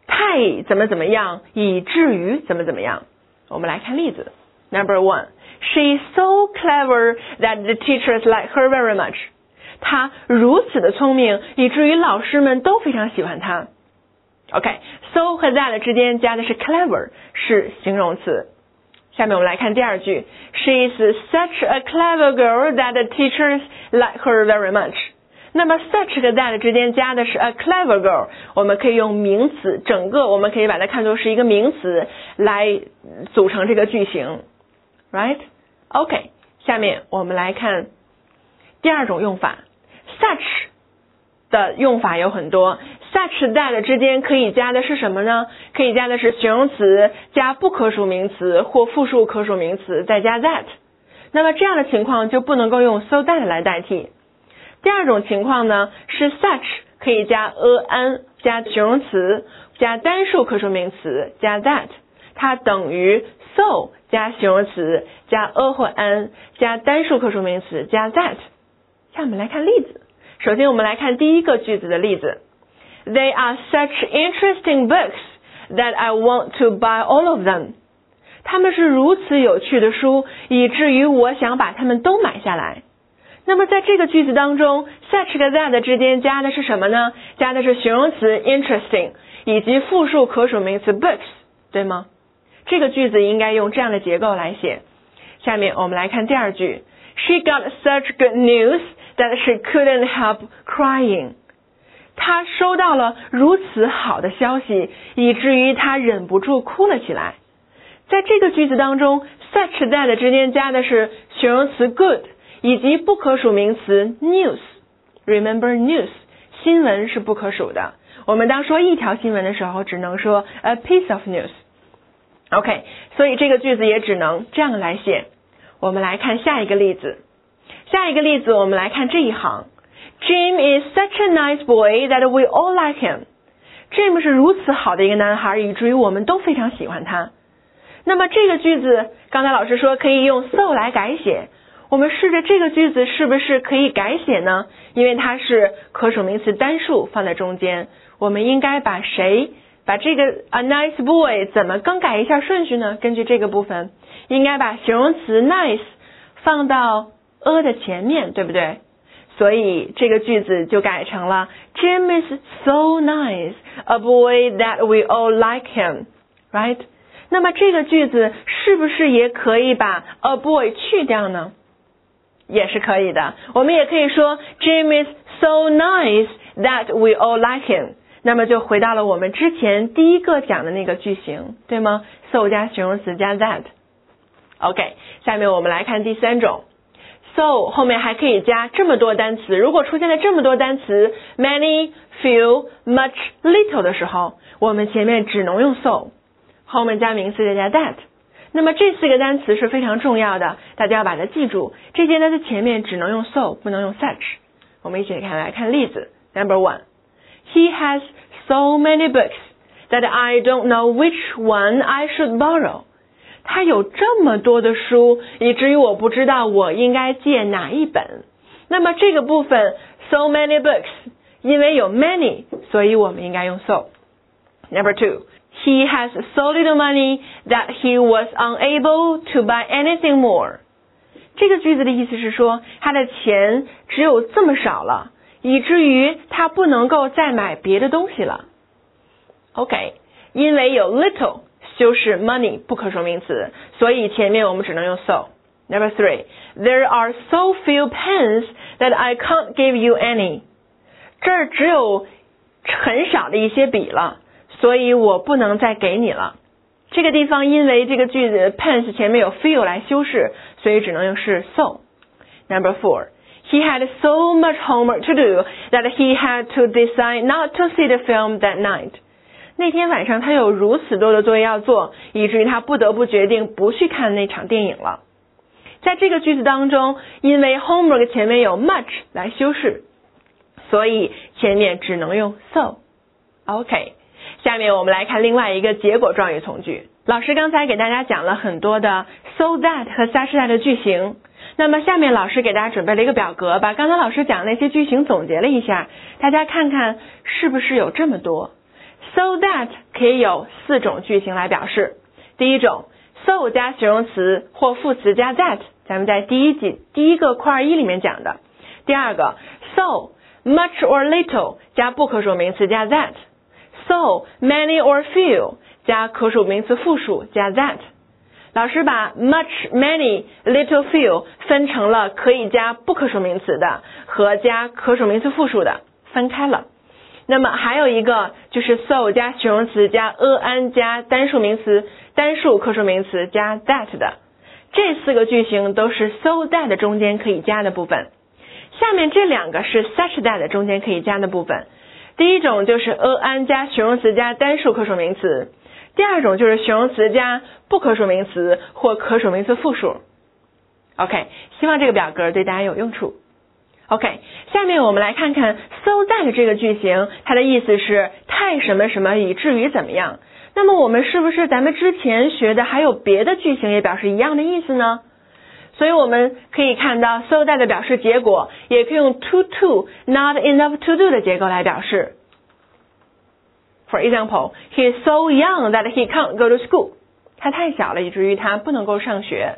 太怎么怎么样，以至于怎么怎么样。我们来看例子，Number one。She is so clever that the teachers like her very much. 她如此的聪明，以至于老师们都非常喜欢她。OK，so 和 that 之间加的是 clever，是形容词。下面我们来看第二句，She is such a clever girl that the teachers like her very much. 那么 such 和 that 之间加的是 a clever girl，我们可以用名词，整个我们可以把它看作是一个名词来组成这个句型。Right? OK，下面我们来看第二种用法，such 的用法有很多，such that 之间可以加的是什么呢？可以加的是形容词加不可数名词或复数可数名词再加 that。那么这样的情况就不能够用 so that 来代替。第二种情况呢是 such 可以加 a an 加形容词加单数可数名词加 that，它等于 so。加形容词加 a 或 an 加单数可数名词加 that。下面来看例子。首先我们来看第一个句子的例子。They are such interesting books that I want to buy all of them。他们是如此有趣的书，以至于我想把它们都买下来。那么在这个句子当中，such 和 that 之间加的是什么呢？加的是形容词 interesting 以及复数可数名词 books，对吗？这个句子应该用这样的结构来写。下面我们来看第二句，She got such good news that she couldn't help crying。他收到了如此好的消息，以至于他忍不住哭了起来。在这个句子当中，such that 之间加的是形容词 good 以及不可数名词 news。Remember news，新闻是不可数的。我们当说一条新闻的时候，只能说 a piece of news。OK，所以这个句子也只能这样来写。我们来看下一个例子。下一个例子，我们来看这一行。Jim is such a nice boy that we all like him. Jim 是如此好的一个男孩，以至于我们都非常喜欢他。那么这个句子，刚才老师说可以用 so 来改写。我们试着这个句子是不是可以改写呢？因为它是可数名词单数放在中间，我们应该把谁？把这个 a nice boy 怎么更改一下顺序呢？根据这个部分，应该把形容词 nice 放到 a 的前面，对不对？所以这个句子就改成了 Jim is so nice, a boy that we all like him, right？那么这个句子是不是也可以把 a boy 去掉呢？也是可以的。我们也可以说 Jim is so nice that we all like him。那么就回到了我们之前第一个讲的那个句型，对吗？so 加形容词加 that。OK，下面我们来看第三种 ，so 后面还可以加这么多单词。如果出现了这么多单词，many、few、much、little 的时候，我们前面只能用 so，后面加名词再加 that。那么这四个单词是非常重要的，大家要把它记住。这些单词前面只能用 so，不能用 such。我们一起看来看例子，Number one。He has so many books that I don't know which one I should borrow. 他有这么多的书，以至于我不知道我应该借哪一本。那么这个部分 so many books，因为有 many，所以我们应该用 so。Number two, he has so little money that he was unable to buy anything more. 这个句子的意思是说，他的钱只有这么少了。以至于他不能够再买别的东西了。OK，因为有 little 修饰 money 不可数名词，所以前面我们只能用 so。Number three, there are so few pens that I can't give you any。这儿只有很少的一些笔了，所以我不能再给你了。这个地方因为这个句子 pens 前面有 few 来修饰，所以只能用是 so。Number four。He had so much homework to do that he had to decide not to see the film that night. 那天晚上他有如此多的作业要做，以至于他不得不决定不去看那场电影了。在这个句子当中，因为 homework 前面有 much 来修饰，所以前面只能用 so。OK，下面我们来看另外一个结果状语从句。老师刚才给大家讲了很多的 so that 和 such that 的句型，那么下面老师给大家准备了一个表格，把刚才老师讲那些句型总结了一下，大家看看是不是有这么多？so that 可以有四种句型来表示。第一种，so 加形容词或副词加 that，咱们在第一季第一个块儿一里面讲的。第二个，so much or little 加不可数名词加 that，so many or few。加可数名词复数加 that，老师把 much、many、little、few 分成了可以加不可数名词的和加可数名词复数的，分开了。那么还有一个就是 so 加形容词加 a an 加单数名词单数可数名词加 that 的，这四个句型都是 so that 中间可以加的部分。下面这两个是 such that 中间可以加的部分。第一种就是 a n 加形容词加单数可数名词。第二种就是形容词加不可数名词或可数名词复数。OK，希望这个表格对大家有用处。OK，下面我们来看看 so that 这个句型，它的意思是太什么什么以至于怎么样。那么我们是不是咱们之前学的还有别的句型也表示一样的意思呢？所以我们可以看到 so that 表示结果，也可以用 to to not enough to do 的结构来表示。For example, he is so young that he can't go to school. 他太小了，以至于他不能够上学。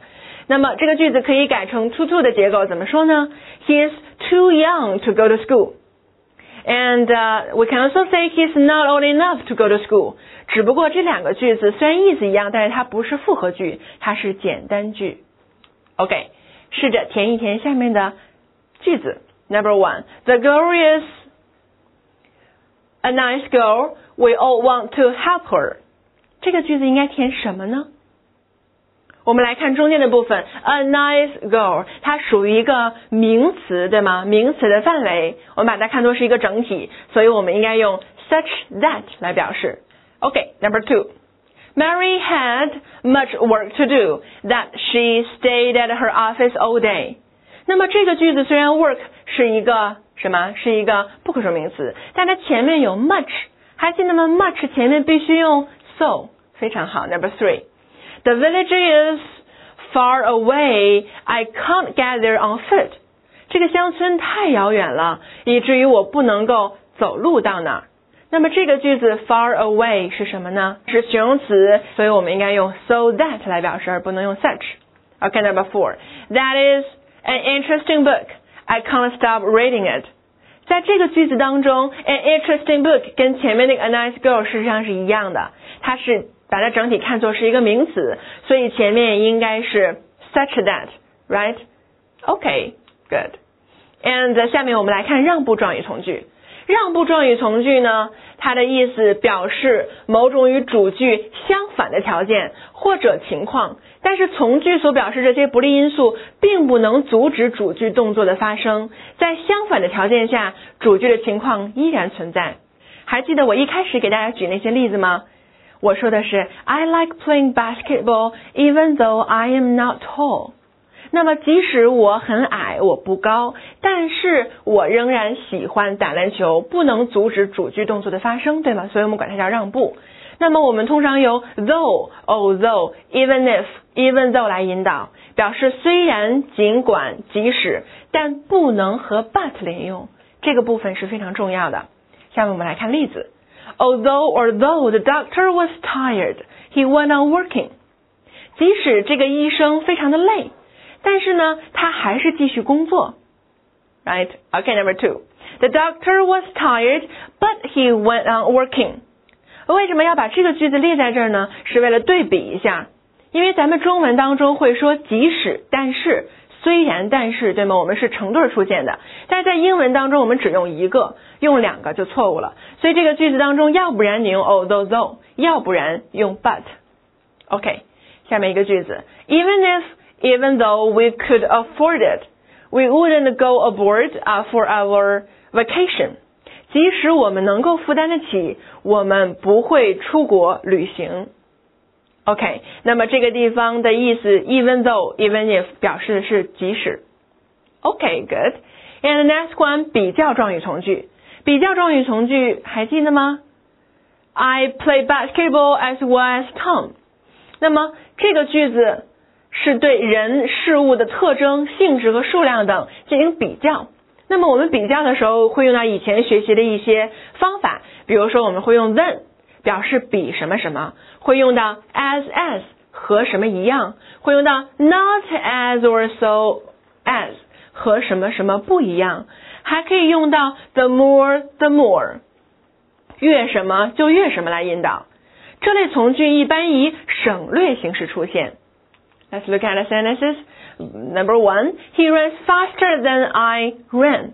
那么这个句子可以改成 to to 的结构，怎么说呢？He is too young to go to school. And uh, we can also say he's not old enough to go to school. 只不过这两个句子虽然意思一样，但是它不是复合句，它是简单句。OK，试着填一填下面的句子。Number one, the girl is a nice girl. We all want to help her。这个句子应该填什么呢？ 我们来看中间的部分，a nice girl，它属于一个名词，对吗？名词的范围，我们把它看作是一个整体，所以我们应该用 such that 来表示。OK，number two，Mary had much work to do that she stayed at her office all day。那么这个句子虽然 work 是一个什么？是一个不可数名词，但它前面有 much。还记得吗？much 前面必须用 so，非常好。Number three three，the village is far away. I can't get there on foot. 这个乡村太遥远了，以至于我不能够走路到那儿。那么这个句子 far away 是什么呢？是形容词，所以我们应该用 so that 来表示，而不能用 such。OK，number four，that is an interesting book. I can't stop reading it. 在这个句子当中，an interesting book 跟前面那个 a nice girl 事实上是一样的，它是 把它整体看作是一个名词，所以前面应该是 such that，right？OK，good。And 下面我们来看让步状语从句。让步状语从句呢，它的意思表示某种与主句相反的条件或者情况。但是从句所表示这些不利因素，并不能阻止主句动作的发生。在相反的条件下，主句的情况依然存在。还记得我一开始给大家举那些例子吗？我说的是 I like playing basketball even though I am not tall。那么即使我很矮，我不高，但是我仍然喜欢打篮球，不能阻止主句动作的发生，对吗？所以我们管它叫让步。那么我们通常由 though、although、even if、even though 来引导，表示虽然、尽管、即使，但不能和 but 连用。这个部分是非常重要的。下面我们来看例子。Although or though the doctor was tired, he went on working。即使这个医生非常的累，但是呢，他还是继续工作。Right? Okay, number two. The doctor was tired, but he went on working. 为什么要把这个句子列在这儿呢？是为了对比一下，因为咱们中文当中会说即使、但是、 虽然、但是，对吗？我们是成对出现的，但是在英文当中我们只用一个，用两个就错误了。所以这个句子当中，要不然你用 although though，要不然用 but。OK，下面一个句子，Even if even though we could afford it, we wouldn't go abroad for our vacation. 即使我们能够负担得起，我们不会出国旅行。OK，那么这个地方的意思，even though，even if 表示的是即使。OK，good。And the next one，比较状语从句。比较状语从句还记得吗？I play basketball as well as Tom。那么这个句子是对人事物的特征、性质和数量等进行比较。那么我们比较的时候会用到以前学习的一些方法，比如说我们会用 than 表示比什么什么，会用到 as as 和什么一样，会用到 not as or so as 和什么什么不一样，还可以用到 the more the more 越什么就越什么来引导。这类从句一般以省略形式出现。Let's look at the sentences. Number one, he runs faster than I ran.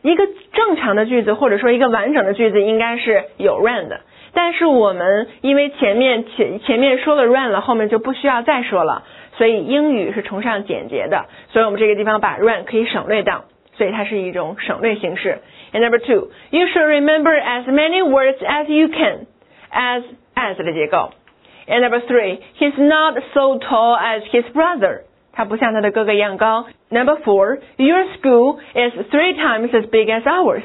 一个正常的句子或者说一个完整的句子应该是有 ran 的，但是我们因为前面前前面说了 run 了，后面就不需要再说了，所以英语是崇尚简洁的，所以我们这个地方把 run 可以省略掉，所以它是一种省略形式。And number two, you should remember as many words as you can. As as 的结构。And number three, he's not so tall as his brother. 他不像他的哥哥一样高。Number four, your school is three times as big as ours.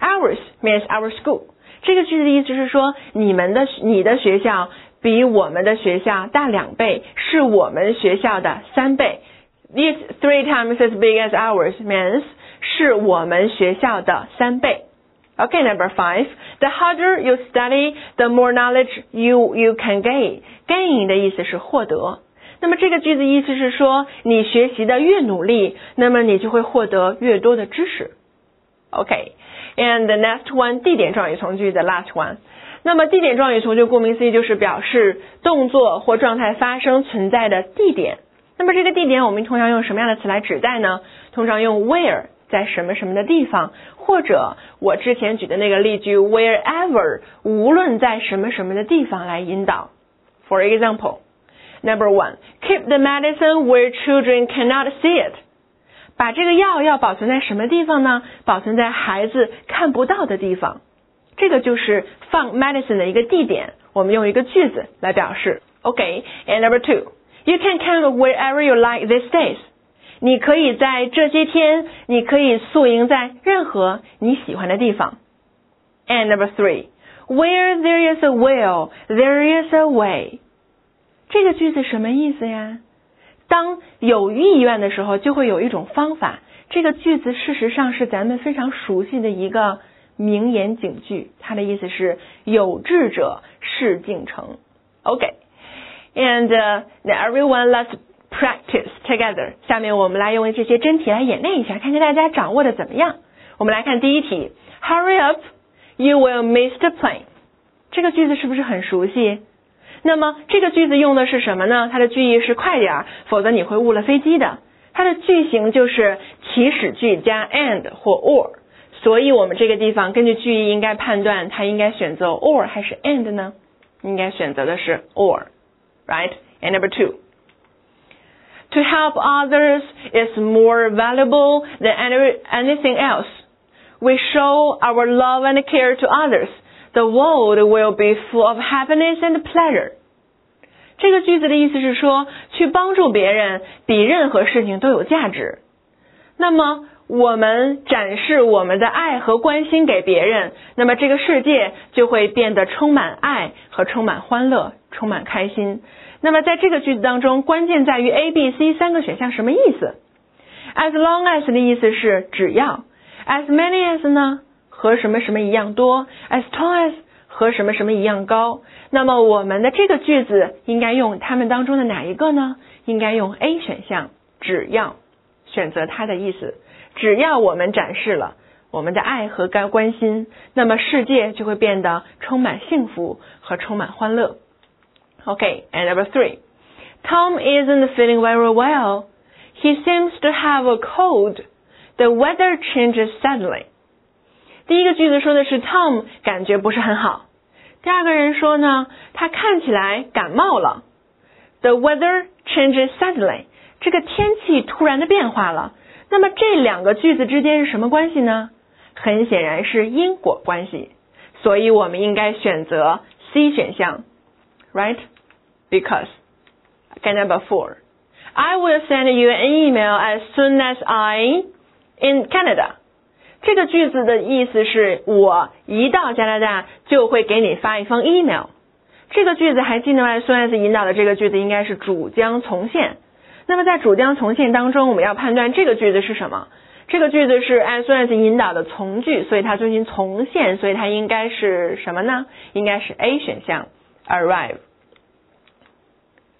Ours means our school. 这个句子的意思是说，你们的你的学校比我们的学校大两倍，是我们学校的三倍。This three times as big as ours means 是我们学校的三倍。Okay, number five. The harder you study, the more knowledge you you can gain. Gain 的意思是获得。那么这个句子意思是说，你学习的越努力，那么你就会获得越多的知识。OK, and the next one 地点状语从句的 last one。那么地点状语从句顾名思义就是表示动作或状态发生存在的地点。那么这个地点我们通常用什么样的词来指代呢？通常用 where 在什么什么的地方，或者我之前举的那个例句 wherever 无论在什么什么的地方来引导。For example。Number one, keep the medicine where children cannot see it. 把这个药要保存在什么地方呢？保存在孩子看不到的地方。这个就是放 medicine 的一个地点。我们用一个句子来表示。Okay, and number two, you can camp wherever you like these days. 你可以在这些天，你可以宿营在任何你喜欢的地方。And number three, where there is a will, there is a way. 这个句子什么意思呀？当有意愿的时候，就会有一种方法。这个句子事实上是咱们非常熟悉的一个名言警句，它的意思是有志者事竟成。OK，and、uh, now everyone let's practice together。下面我们来用这些真题来演练一下，看看大家掌握的怎么样。我们来看第一题，Hurry up, you will miss the plane。这个句子是不是很熟悉？那么这个句子用的是什么呢？它的句意是快点儿，否则你会误了飞机的。它的句型就是祈使句加 and 或 or，所以我们这个地方根据句意应该判断它应该选择 or 还是 and 呢？应该选择的是 or，right？And number two。To help others is more valuable than any, anything else. We show our love and care to others the world will be full of happiness and pleasure。这个句子的意思是说，去帮助别人比任何事情都有价值。那么，我们展示我们的爱和关心给别人，那么这个世界就会变得充满爱和充满欢乐，充满开心。那么，在这个句子当中，关键在于 A、B、C 三个选项什么意思？As long as 的意思是只要，as many as 呢？和什么什么一样多，as tall as 和什么什么一样高。那么我们的这个句子应该用它们当中的哪一个呢？应该用 A 选项，只要选择它的意思。只要我们展示了我们的爱和关关心，那么世界就会变得充满幸福和充满欢乐。Okay，and number three，Tom isn't feeling very well. He seems to have a cold. The weather changes suddenly. 第一个句子说的是 Tom 感觉不是很好。第二个人说呢，他看起来感冒了。The weather changes suddenly。这个天气突然的变化了。那么这两个句子之间是什么关系呢？很显然是因果关系。所以我们应该选择 C 选项，right？Because Okay, number four. I will send you an email as soon as I in Canada. 这个句子的意思是我一到加拿大就会给你发一封 email。这个句子还记得吗？as soon as 引导的这个句子应该是主将从现。那么在主将从现当中，我们要判断这个句子是什么？这个句子是 as soon as 引导的从句，所以它进行从现，所以它应该是什么呢？应该是 A 选项 arrive。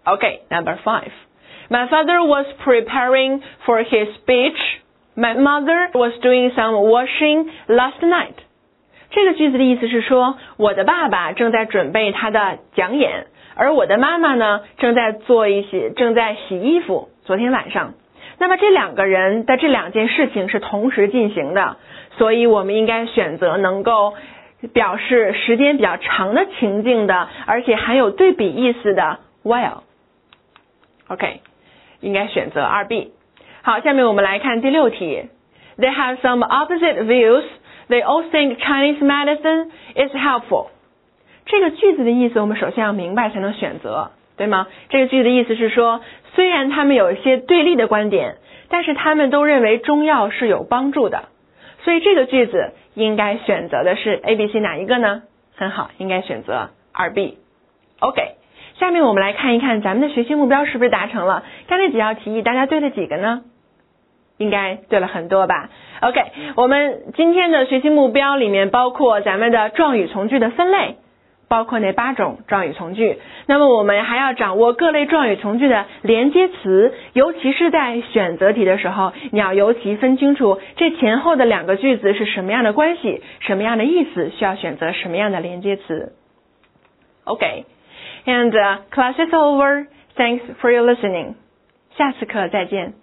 OK，number five. My father was preparing for his speech. My mother was doing some washing last night. 这个句子的意思是说，我的爸爸正在准备他的讲演，而我的妈妈呢，正在做一些正在洗衣服。昨天晚上，那么这两个人的这两件事情是同时进行的，所以我们应该选择能够表示时间比较长的情境的，而且含有对比意思的 while。OK，应该选择二 B。好，下面我们来看第六题。They have some opposite views. They all think Chinese medicine is helpful. 这个句子的意思，我们首先要明白才能选择，对吗？这个句子的意思是说，虽然他们有一些对立的观点，但是他们都认为中药是有帮助的。所以这个句子应该选择的是 A、B、C 哪一个呢？很好，应该选择二 B。OK。下面我们来看一看咱们的学习目标是不是达成了？刚才几道题大家对了几个呢？应该对了很多吧？OK，我们今天的学习目标里面包括咱们的状语从句的分类，包括那八种状语从句。那么我们还要掌握各类状语从句的连接词，尤其是在选择题的时候，你要尤其分清楚这前后的两个句子是什么样的关系，什么样的意思，需要选择什么样的连接词。OK。And class is over. Thanks for your listening. 下次课再见。